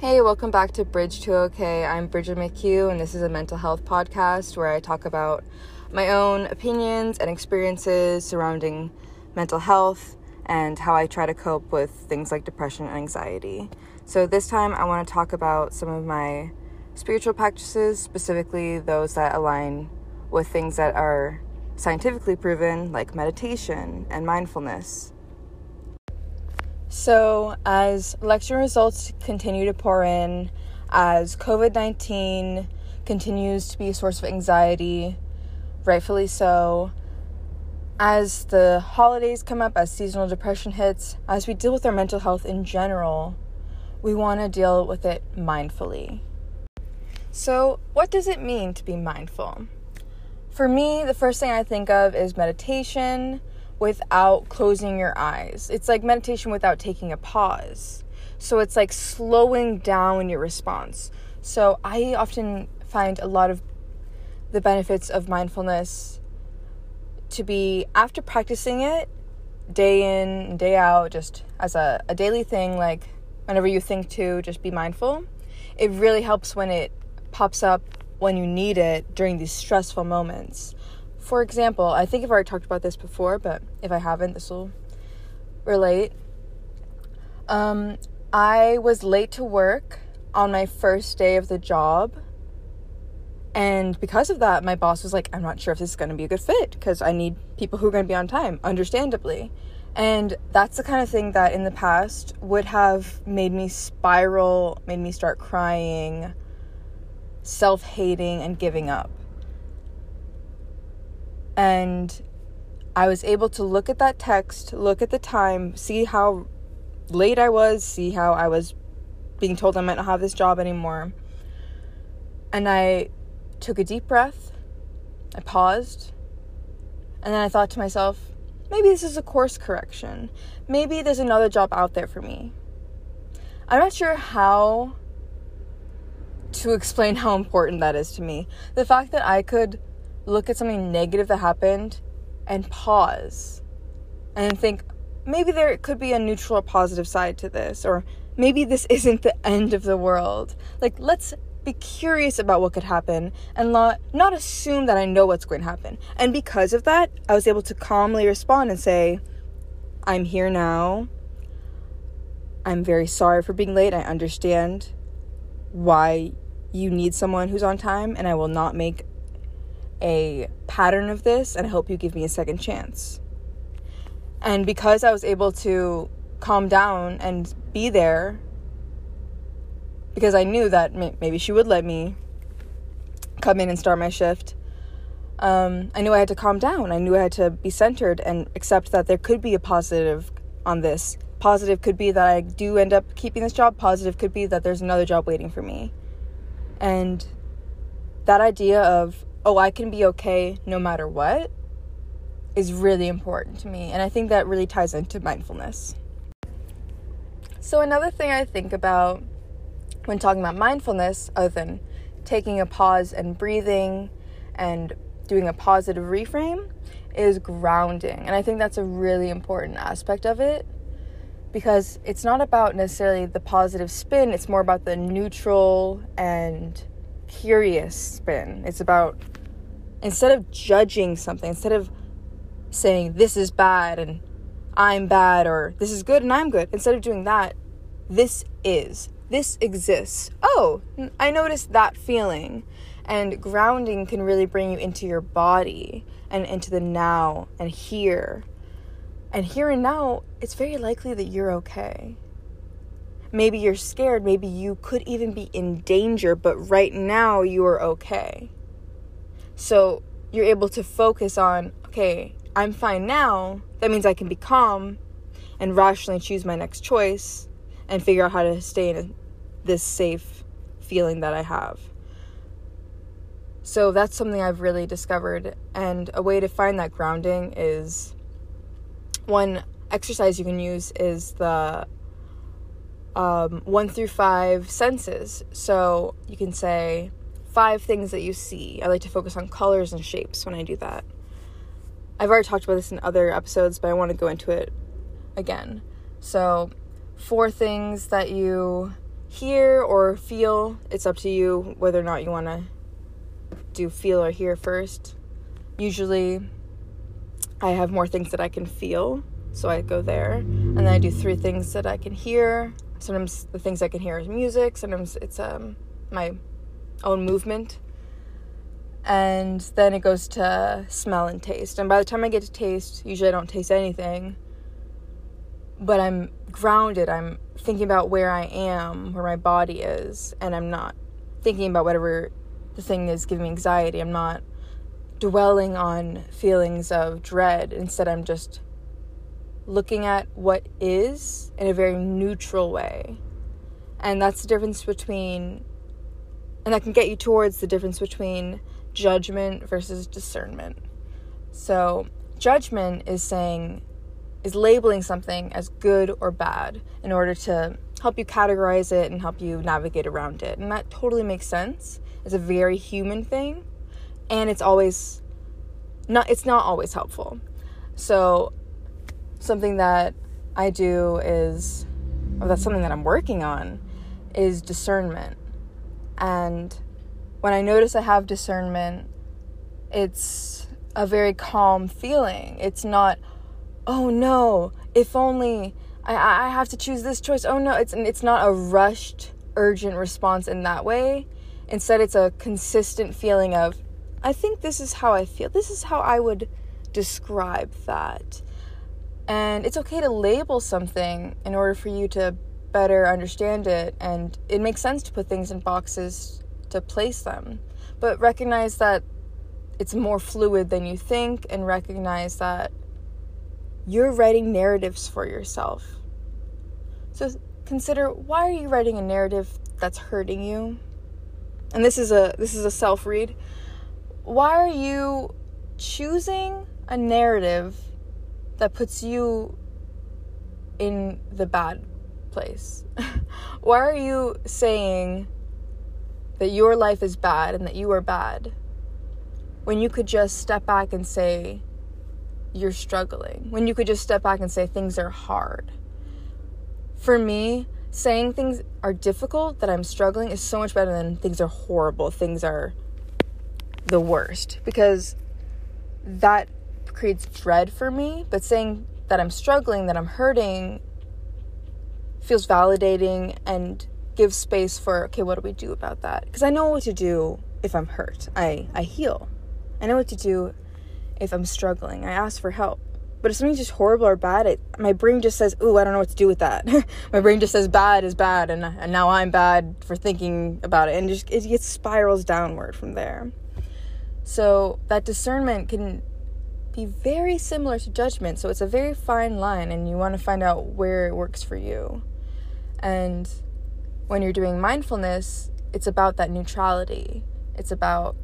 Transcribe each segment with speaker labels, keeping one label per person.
Speaker 1: Hey, welcome back to Bridge to OK. I'm Bridget McHugh, and this is a mental health podcast where I talk about my own opinions and experiences surrounding mental health and how I try to cope with things like depression and anxiety. So, this time I want to talk about some of my spiritual practices, specifically those that align with things that are scientifically proven, like meditation and mindfulness. So, as election results continue to pour in, as COVID 19 continues to be a source of anxiety, rightfully so, as the holidays come up, as seasonal depression hits, as we deal with our mental health in general, we want to deal with it mindfully. So, what does it mean to be mindful? For me, the first thing I think of is meditation without closing your eyes. It's like meditation without taking a pause. So it's like slowing down your response. So I often find a lot of the benefits of mindfulness to be after practicing it day in and day out, just as a, a daily thing, like whenever you think to, just be mindful. It really helps when it pops up when you need it during these stressful moments. For example, I think I've already talked about this before, but if I haven't, this will relate. Um, I was late to work on my first day of the job. And because of that, my boss was like, I'm not sure if this is going to be a good fit because I need people who are going to be on time, understandably. And that's the kind of thing that in the past would have made me spiral, made me start crying, self hating, and giving up. And I was able to look at that text, look at the time, see how late I was, see how I was being told I might not have this job anymore. And I took a deep breath, I paused, and then I thought to myself, maybe this is a course correction. Maybe there's another job out there for me. I'm not sure how to explain how important that is to me. The fact that I could look at something negative that happened and pause and think maybe there could be a neutral or positive side to this or maybe this isn't the end of the world like let's be curious about what could happen and not assume that I know what's going to happen. And because of that, I was able to calmly respond and say, I'm here now. I'm very sorry for being late. I understand why you need someone who's on time and I will not make a pattern of this and I hope you give me a second chance. And because I was able to calm down and be there, because I knew that maybe she would let me come in and start my shift, um, I knew I had to calm down. I knew I had to be centered and accept that there could be a positive on this. Positive could be that I do end up keeping this job, positive could be that there's another job waiting for me. And that idea of oh, I can be okay no matter what is really important to me. And I think that really ties into mindfulness. So, another thing I think about when talking about mindfulness, other than taking a pause and breathing and doing a positive reframe, is grounding. And I think that's a really important aspect of it because it's not about necessarily the positive spin, it's more about the neutral and curious spin. It's about instead of judging something, instead of saying this is bad and I'm bad or this is good and I'm good, instead of doing that, this is, this exists. Oh, I noticed that feeling. And grounding can really bring you into your body and into the now and here. And here and now, it's very likely that you're okay. Maybe you're scared, maybe you could even be in danger, but right now you are okay. So you're able to focus on, okay, I'm fine now. That means I can be calm and rationally choose my next choice and figure out how to stay in this safe feeling that I have. So that's something I've really discovered. And a way to find that grounding is one exercise you can use is the um, one through five senses. So you can say, five things that you see. I like to focus on colors and shapes when I do that. I've already talked about this in other episodes, but I want to go into it again. So, four things that you hear or feel. It's up to you whether or not you want to do feel or hear first. Usually, I have more things that I can feel, so I go there. And then I do three things that I can hear. Sometimes the things I can hear is music, sometimes it's um, my own movement. And then it goes to smell and taste. And by the time I get to taste, usually I don't taste anything. But I'm grounded. I'm thinking about where I am, where my body is, and I'm not thinking about whatever the thing is giving me anxiety. I'm not dwelling on feelings of dread. Instead, I'm just looking at what is in a very neutral way. And that's the difference between, and that can get you towards the difference between judgment versus discernment. So, judgment is saying, is labeling something as good or bad in order to help you categorize it and help you navigate around it. And that totally makes sense. It's a very human thing and it's always not it's not always helpful. So something that I do is or that's something that I'm working on is discernment. And when I notice I have discernment, it's a very calm feeling. It's not, oh no, if only I, I have to choose this choice. Oh no, it's it's not a rushed, urgent response in that way. Instead, it's a consistent feeling of, I think this is how I feel. This is how I would describe that. And it's okay to label something in order for you to better understand it. And it makes sense to put things in boxes to place them. But recognize that it's more fluid than you think, and recognize that you're writing narratives for yourself. So consider why are you writing a narrative that's hurting you? And this is a this is a self read. Why are you choosing a narrative that puts you in the bad place? why are you saying that your life is bad and that you are bad when you could just step back and say you're struggling? When you could just step back and say things are hard? For me, saying things are difficult, that I'm struggling, is so much better than things are horrible, things are the worst. Because that creates dread for me. But saying that I'm struggling, that I'm hurting, feels validating and gives space for, okay, what do we do about that? Because I know what to do if I'm hurt. I, I heal. I know what to do if I'm struggling. I ask for help. But if something's just horrible or bad, it, my brain just says, "Ooh, I don't know what to do with that." my brain just says bad is bad, and and now I'm bad for thinking about it, and just it gets spirals downward from there. So that discernment can be very similar to judgment. So it's a very fine line, and you want to find out where it works for you. And when you're doing mindfulness, it's about that neutrality. It's about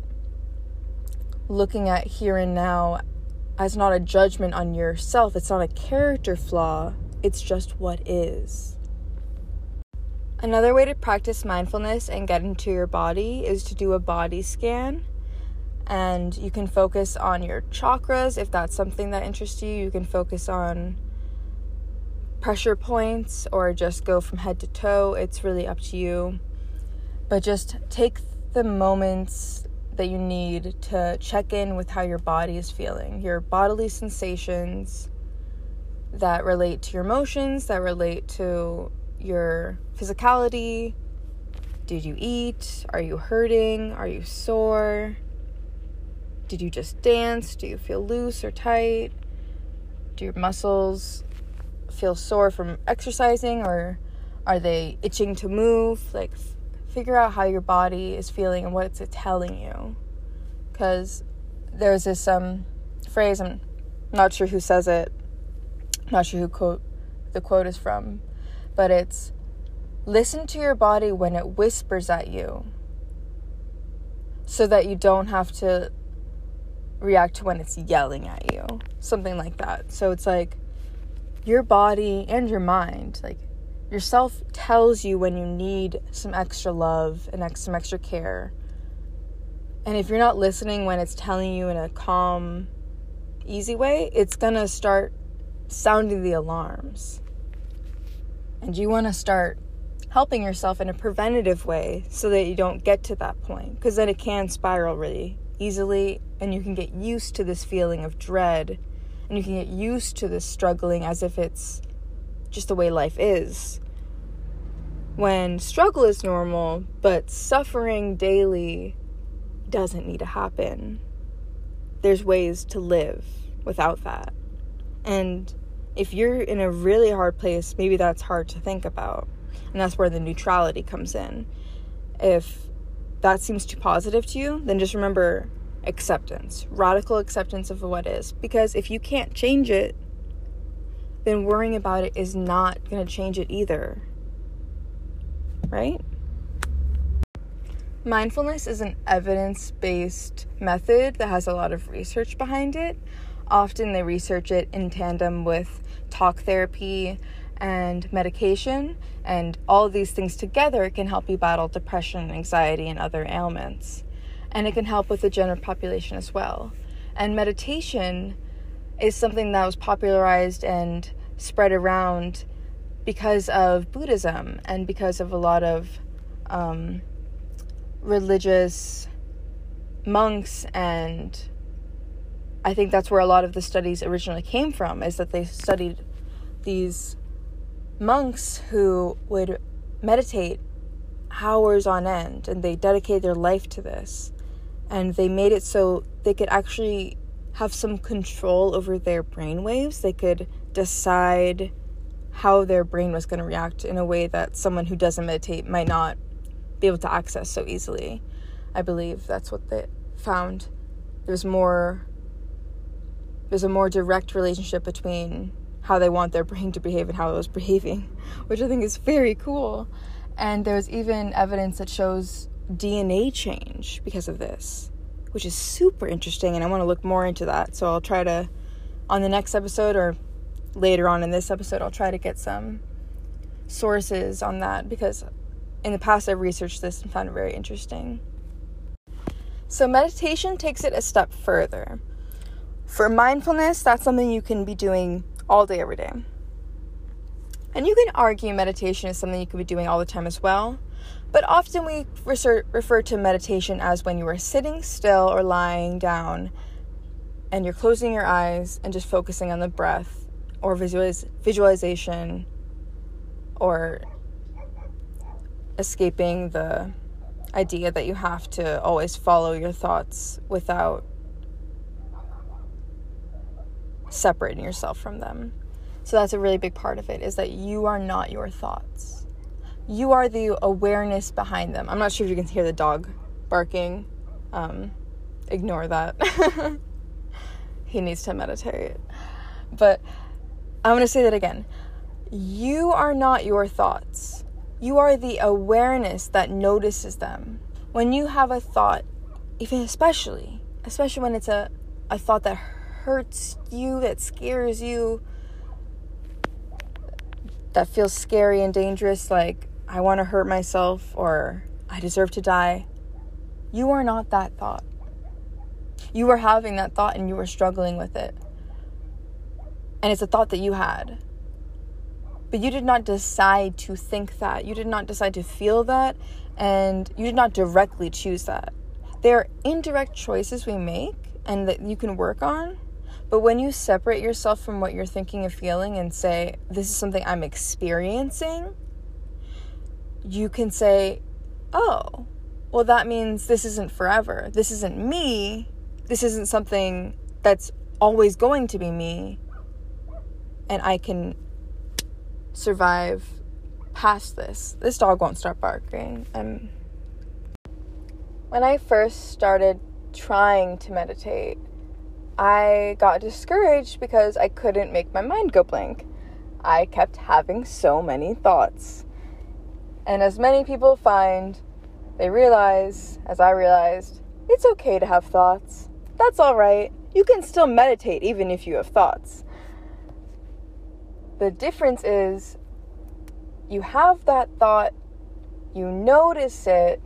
Speaker 1: looking at here and now as not a judgment on yourself. It's not a character flaw, it's just what is. Another way to practice mindfulness and get into your body is to do a body scan. And you can focus on your chakras if that's something that interests you. You can focus on pressure points or just go from head to toe. It's really up to you. But just take the moments that you need to check in with how your body is feeling, your bodily sensations that relate to your emotions, that relate to your physicality. Did you eat? Are you hurting? Are you sore? Did you just dance? Do you feel loose or tight? Do your muscles feel sore from exercising or are they itching to move? Like, figure out how your body is feeling and what it's telling you. Because there's this um, phrase, I'm not sure who says it, not sure who quote the quote is from, but it's listen to your body when it whispers at you so that you don't have to react to when it's yelling at you. Something like that. So it's like your body and your mind, like yourself tells you when you need some extra love and some extra care. And if you're not listening when it's telling you in a calm, easy way, it's gonna start sounding the alarms. And you wanna start helping yourself in a preventative way so that you don't get to that point because then it can spiral really easily and you can get used to this feeling of dread and you can get used to this struggling as if it's just the way life is. When struggle is normal but suffering daily doesn't need to happen. There's ways to live without that. And if you're in a really hard place maybe that's hard to think about. And that's where the neutrality comes in. If that seems too positive to you, then just remember acceptance, radical acceptance of what is. Because if you can't change it, then worrying about it is not going to change it either. Right? Mindfulness is an evidence based method that has a lot of research behind it. Often they research it in tandem with talk therapy and medication, and all these things together can help you battle depression, anxiety, and other ailments. And it can help with the general population as well. And meditation is something that was popularized and spread around because of Buddhism and because of a lot of um, religious monks and I think that's where a lot of the studies originally came from is that they studied these monks who would meditate hours on end and they dedicated their life to this. And they made it so they could actually have some control over their brain waves. They could decide how their brain was going to react in a way that someone who doesn't meditate might not be able to access so easily. I believe that's what they found. There's more there's a more direct relationship between how they want their brain to behave and how it was behaving, which I think is very cool. And there's even evidence that shows DNA change because of this, which is super interesting. And I want to look more into that. So I'll try to, on the next episode or later on in this episode, I'll try to get some sources on that because in the past I've researched this and found it very interesting. So, meditation takes it a step further. For mindfulness, that's something you can be doing all day, every day. And you can argue meditation is something you could be doing all the time as well, but often we refer to meditation as when you are sitting still or lying down and you're closing your eyes and just focusing on the breath or visualiz- visualization or escaping the idea that you have to always follow your thoughts without separating yourself from them. So that's a really big part of it is that you are not your thoughts. You are the awareness behind them. I'm not sure if you can hear the dog barking. Um, ignore that. he needs to meditate. But I'm going to say that again. You are not your thoughts. You are the awareness that notices them. When you have a thought, even especially, especially when it's a, a thought that hurts you, that scares you, that feels scary and dangerous, like I want to hurt myself or I deserve to die, you are not that thought. You are having that thought and you are struggling with it. And it's a thought that you had. But you did not decide to think that. You did not decide to feel that. And you did not directly choose that. There are indirect choices we make and that you can work on but when you separate yourself from what you're thinking and feeling and say, this is something I'm experiencing, you can say, oh, well, that means this isn't forever. This isn't me. This isn't something that's always going to be me. And I can survive past this. This dog won't stop barking. I'm when I first started trying to meditate, I got discouraged because I couldn't make my mind go blank. I kept having so many thoughts. And as many people find, they realize, as I realized, it's okay to have thoughts. That's all right. You can still meditate even if you have thoughts. The difference is you have that thought, you notice it,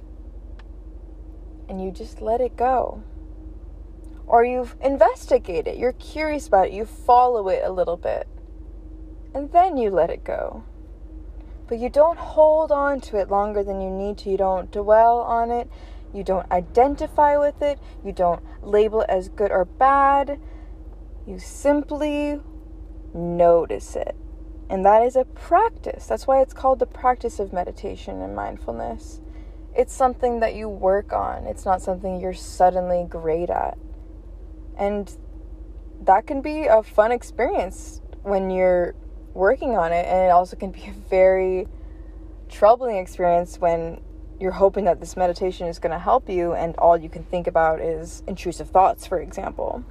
Speaker 1: and you just let it go or you've investigated, you're curious about it, you follow it a little bit, and then you let it go. But you don't hold on to it longer than you need to. You don't dwell on it. You don't identify with it. You don't label it as good or bad. You simply notice it. And that is a practice. That's why it's called the practice of meditation and mindfulness. It's something that you work on, it's not something you're suddenly great at. And that can be a fun experience when you're working on it, and it also can be a very troubling experience when you're hoping that this meditation is going to help you and all you can think about is intrusive thoughts, for example.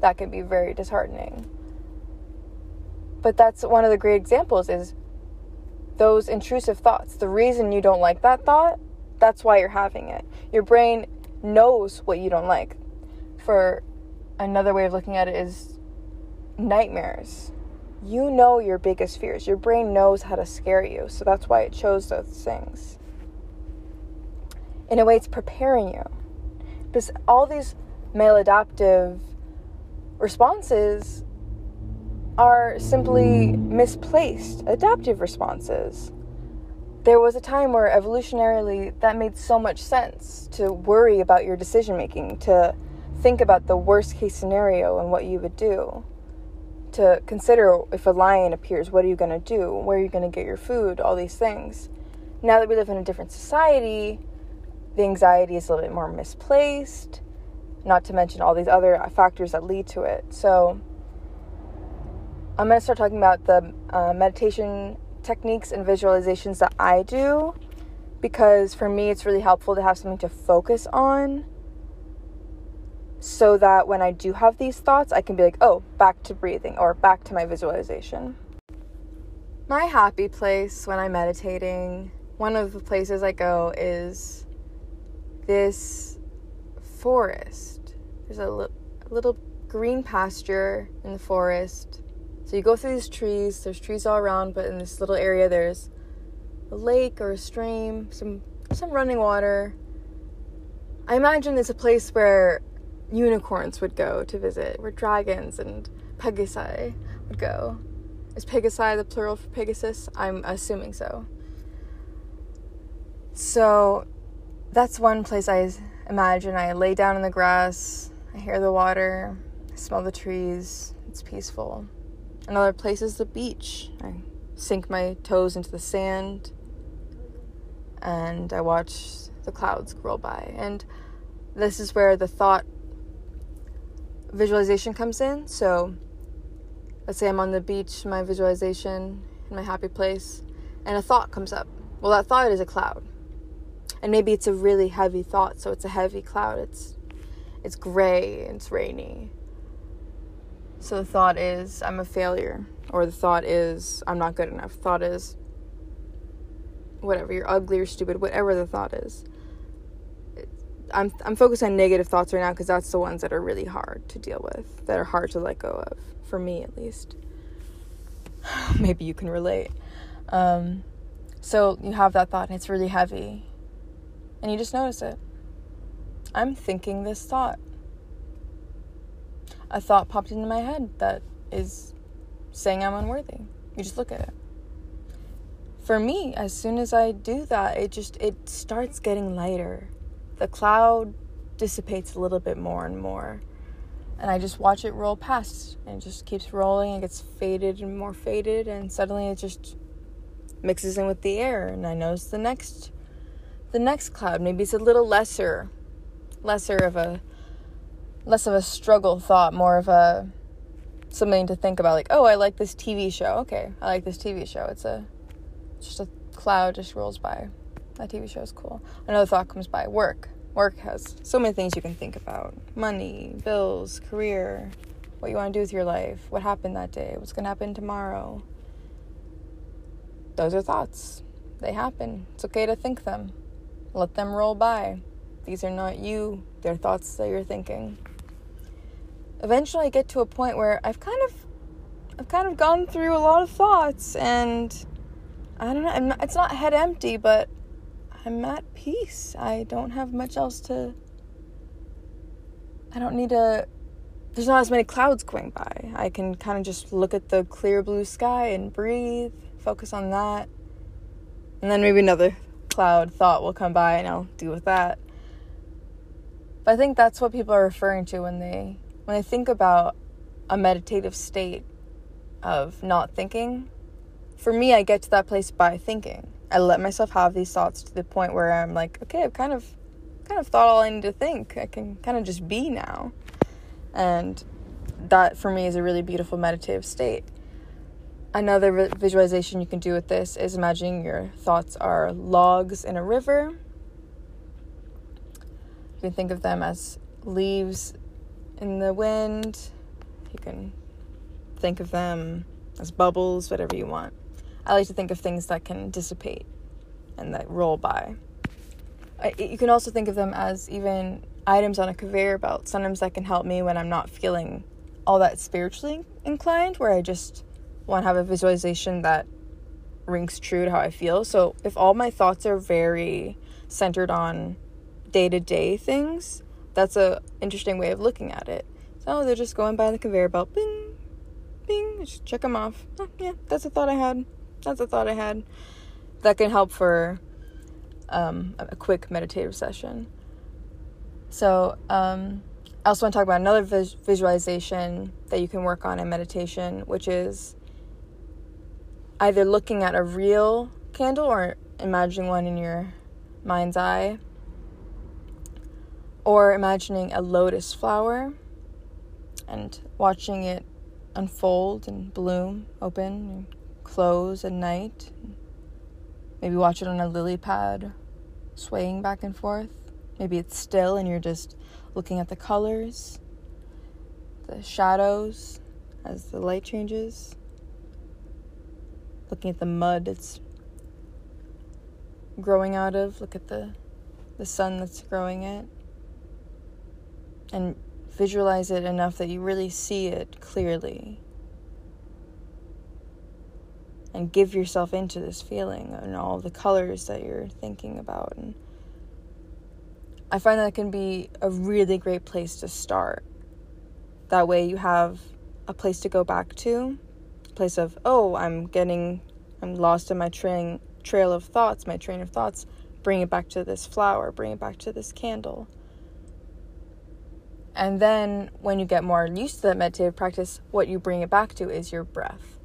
Speaker 1: That can be very disheartening. But that's one of the great examples is those intrusive thoughts. The reason you don't like that thought, that's why you're having it. Your brain knows what you don't like. For another way of looking at it is nightmares. You know your biggest fears. Your brain knows how to scare you. So that's why it chose those things. In a way, it's preparing you. Because all these maladaptive responses are simply misplaced adaptive responses. There was a time where evolutionarily that made so much sense to worry about your decision making, to think about the worst case scenario and what you would do to consider if a lion appears, what are you going to do? Where are you going to get your food? All these things. Now that we live in a different society, the anxiety is a little bit more misplaced, not to mention all these other factors that lead to it. So, I'm going to start talking about the uh, meditation techniques and visualizations that I do because for me it's really helpful to have something to focus on so that when I do have these thoughts, I can be like, oh, back to breathing or back to my visualization. My happy place when I'm meditating, one of the places I go is this forest. There's a li- little green pasture in the forest. So you go through these trees, there's trees all around, but in this little area there's a lake or a stream, some some running water. I imagine it's a place where unicorns would go to visit, where dragons and pegasi would go. Is pegasi the plural for Pegasus? I'm assuming so. So that's one place I imagine. I lay down in the grass, I hear the water, I smell the trees, it's peaceful. Another place is the beach. I sink my toes into the sand and I watch the clouds roll by. And this is where the thought visualization comes in. So let's say I'm on the beach, my visualization in my happy place, and a thought comes up. Well, that thought is a cloud. And maybe it's a really heavy thought, so it's a heavy cloud. It's it's gray, it's rainy. So the thought is I'm a failure or the thought is I'm not good enough. Thought is whatever, you're ugly or stupid, whatever the thought is. I'm I'm focused on negative thoughts right now because that's the ones that are really hard to deal with, that are hard to let go of, for me at least. Maybe you can relate. Um, so you have that thought and it's really heavy, and you just notice it. I'm thinking this thought. A thought popped into my head that is saying I'm unworthy. You just look at it. For me, as soon as I do that, it just it starts getting lighter the cloud dissipates a little bit more and more. And I just watch it roll past and it just keeps rolling and gets faded and more faded and suddenly it just mixes in with the air and I notice the next the next cloud maybe it's a little lesser lesser of a less of a struggle thought, more of a something to think about like, oh, I like this TV show. Okay, I like this TV show. It's a just a cloud just rolls by. That TV show is cool. Another thought comes by work. Work has so many things you can think about money, bills, career, what you want to do with your life, what happened that day, what's going to happen tomorrow. Those are thoughts. They happen. It's okay to think them. Let them roll by. These are not you, they're thoughts that you're thinking. Eventually, I get to a point where I've kind of I've kind of gone through a lot of thoughts and I don't know, it's not head empty, but I'm at peace. I don't have much else to. I don't need to. There's not as many clouds going by. I can kind of just look at the clear blue sky and breathe, focus on that. And then maybe another cloud thought will come by and I'll deal with that. But I think that's what people are referring to when they when they think about a meditative state of not thinking. For me, I get to that place by thinking. I let myself have these thoughts to the point where I'm like, okay, I've kind of kind of thought all I need to think. I can kind of just be now. And that for me is a really beautiful meditative state. Another visualization you can do with this is imagining your thoughts are logs in a river. You can think of them as leaves in the wind. You can think of them as bubbles, whatever you want. I like to think of things that can dissipate and that roll by. You can also think of them as even items on a conveyor belt. Sometimes that can help me when I'm not feeling all that spiritually inclined, where I just want to have a visualization that rings true to how I feel. So if all my thoughts are very centered on day to day things, that's a interesting way of looking at it. So oh, they're just going by the conveyor belt, bing, bing, just check them off. Oh, yeah, that's a thought I had. That's a thought I had. That can help for um, a quick meditative session. So um, I also want to talk about another vis- visualization that you can work on in meditation, which is either looking at a real candle or imagining one in your mind's eye, or imagining a lotus flower and watching it unfold and bloom, open and close at night. Maybe watch it on a lily pad, swaying back and forth. Maybe it's still and you're just looking at the colors, the shadows as the light changes looking at the mud it's growing out of. Look at the the sun that's growing it. And visualize it enough that you really see it clearly. And give yourself into this feeling and all the colors that you're thinking about. And I find that can be a really great place to start. That way you have a place to go back to place of oh i'm getting i'm lost in my train trail of thoughts my train of thoughts bring it back to this flower bring it back to this candle and then when you get more used to that meditative practice what you bring it back to is your breath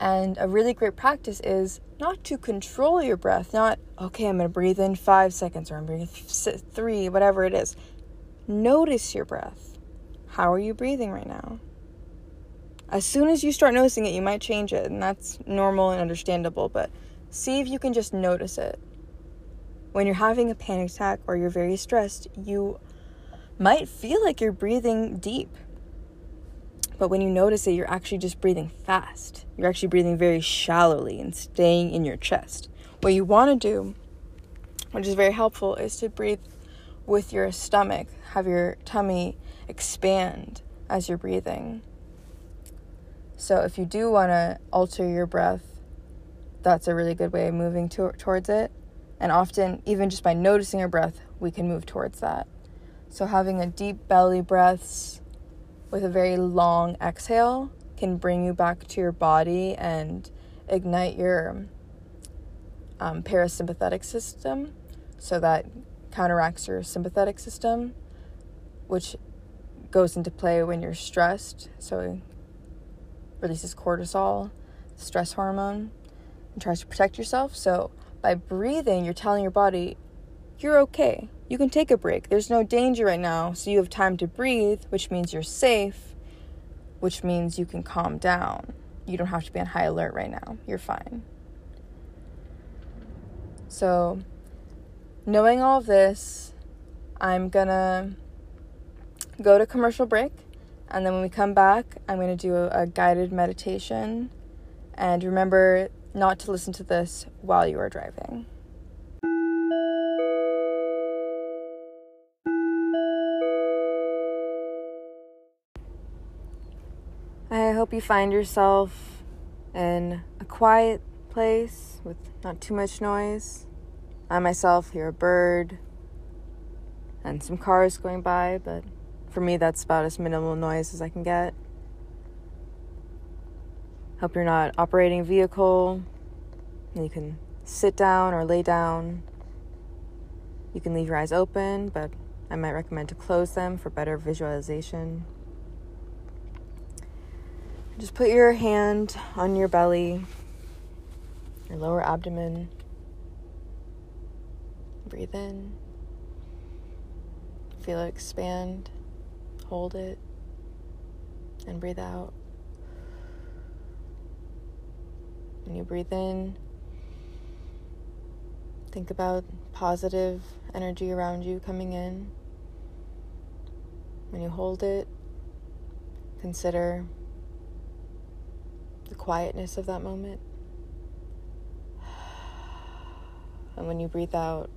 Speaker 1: and a really great practice is not to control your breath not okay i'm going to breathe in five seconds or i'm breathing three whatever it is notice your breath how are you breathing right now as soon as you start noticing it, you might change it, and that's normal and understandable, but see if you can just notice it. When you're having a panic attack or you're very stressed, you might feel like you're breathing deep. But when you notice it, you're actually just breathing fast. You're actually breathing very shallowly and staying in your chest. What you want to do, which is very helpful, is to breathe with your stomach, have your tummy expand as you're breathing. So if you do want to alter your breath, that's a really good way of moving to- towards it. And often, even just by noticing your breath, we can move towards that. So having a deep belly breaths with a very long exhale can bring you back to your body and ignite your um, parasympathetic system so that counteracts your sympathetic system, which goes into play when you're stressed. So it releases cortisol, stress hormone, and tries to protect yourself. So by breathing, you're telling your body, you're okay. You can take a break. There's no danger right now. So you have time to breathe, which means you're safe, which means you can calm down. You don't have to be on high alert right now. You're fine. So, knowing all of this, I'm gonna go to commercial break and then when we come back, I'm to do a, a guided meditation. And remember not to listen to this while you are driving. Hope you find yourself in a quiet place with not too much noise. I myself hear a bird and some cars going by, but for me, that's about as minimal noise as I can get. Hope you're not operating a vehicle. You can sit down or lay down. You can leave your eyes open, but I might recommend to close them for better visualization. Just put your hand on your belly, your lower abdomen. Breathe in. Feel it expand. Hold it. And breathe out. When you breathe in, think about positive energy around you coming in. When you hold it, consider the quietness of that moment. And when you breathe out,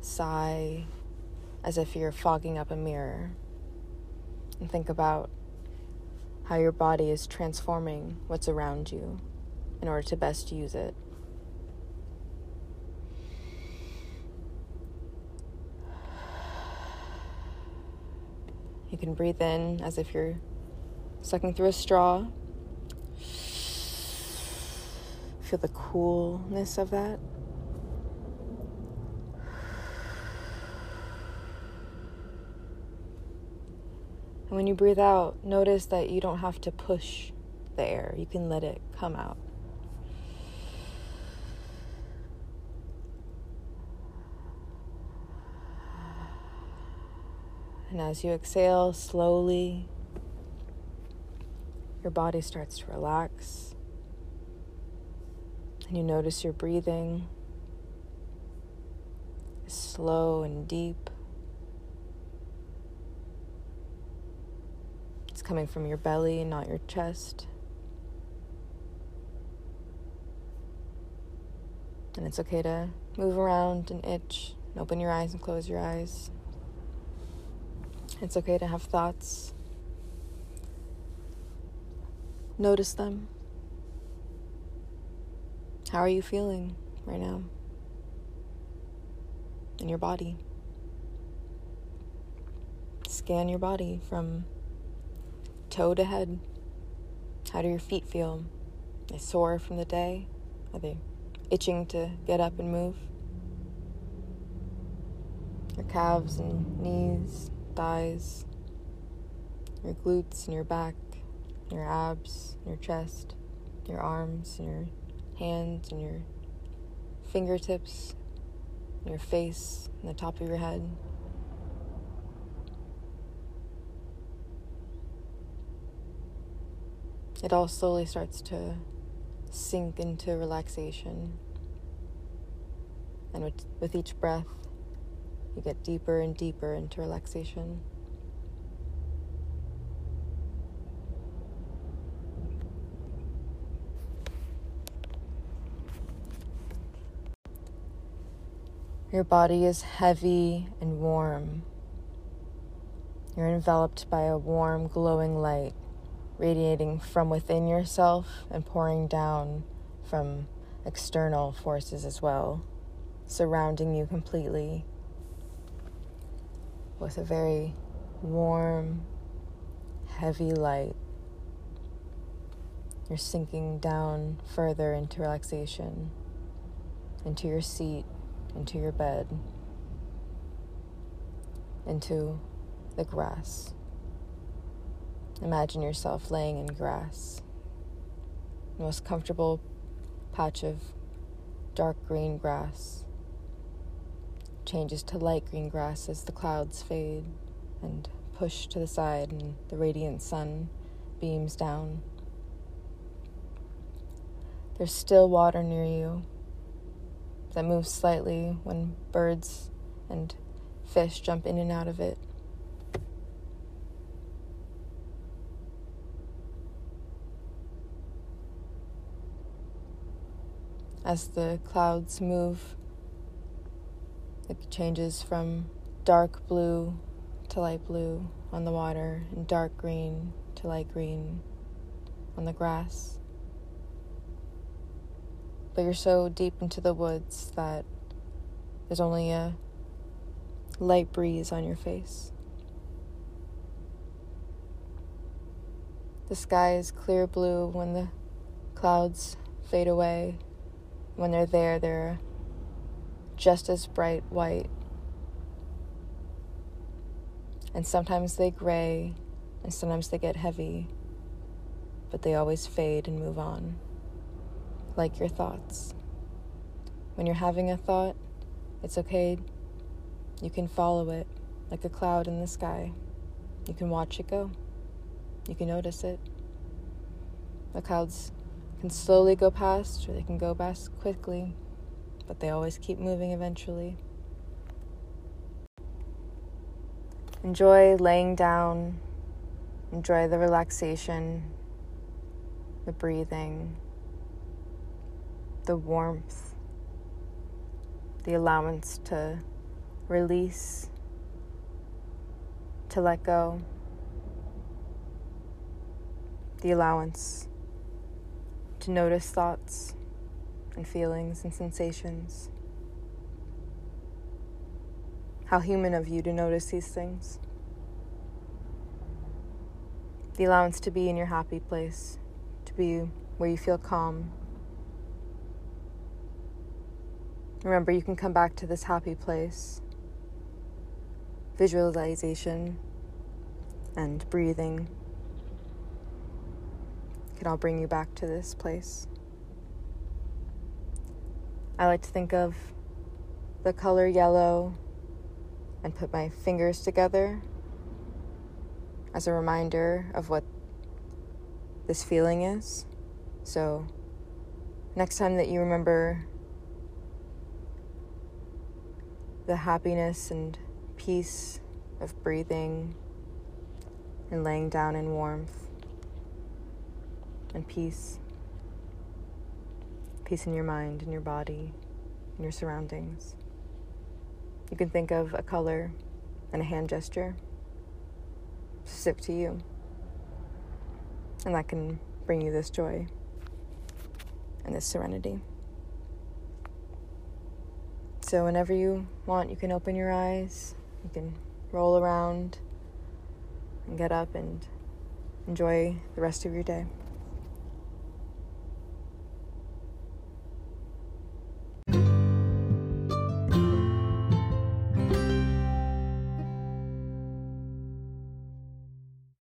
Speaker 1: sigh as if you're fogging up a mirror. And think about how your body is transforming what's around you in order to best use it. You can breathe in as if you're sucking through a straw. Feel the coolness of that. And when you breathe out, notice that you don't have to push the air, you can let it come out. And as you exhale slowly, your body starts to relax. And you notice your breathing is slow and deep. It's coming from your belly, not your chest. And it's okay to move around and itch and open your eyes and close your eyes. It's okay to have thoughts. Notice them. How are you feeling right now in your body? Scan your body from toe to head. How do your feet feel? Are they sore from the day? Are they itching to get up and move? Your calves and knees, thighs, your glutes and your back, your abs, your chest, your arms and your hands and your fingertips, your face and the top of your head. It all slowly starts to sink into relaxation. And with, with each breath, you get deeper and deeper into relaxation. Your body is heavy and warm. You're enveloped by a warm, glowing light radiating from within yourself and pouring down from external forces as well, surrounding you completely with a very warm, heavy light. You're sinking down further into relaxation, into your seat, into your bed, into the grass. Imagine yourself laying in grass, the most comfortable patch of dark green grass changes to light green grass as the clouds fade and push to the side and the radiant sun beams down. There's still water near you that moves slightly when birds and fish jump in and out of it. As the clouds move it changes from dark blue to light blue on the water and dark green to light green on the grass. But you're so deep into the woods that there's only a light breeze on your face. The sky is clear blue when the clouds fade away when they're there, they're just as bright white. And sometimes they gray, and sometimes they get heavy, but they always fade and move on, like your thoughts. When you're having a thought, it's okay. You can follow it like a cloud in the sky. You can watch it go. You can notice it. The clouds can slowly go past, or they can go past quickly, but they always keep moving eventually. Enjoy laying down, enjoy the relaxation, the breathing, the warmth, the allowance to release, to let go, the allowance to notice thoughts and feelings and sensations. How human of you to notice these things. The allowance to be in your happy place, to be where you feel calm. Remember, you can come back to this happy place. Visualization and breathing can all bring you back to this place. I like to think of the color yellow and put my fingers together as a reminder of what this feeling is. So, next time that you remember the happiness and peace of breathing and laying down in warmth, and peace. Peace in your mind, in your body, in your surroundings. You can think of a color and a hand gesture specific to you. And that can bring you this joy and this serenity. So, whenever you want, you can open your eyes, you can roll around and get up and enjoy the rest of your day.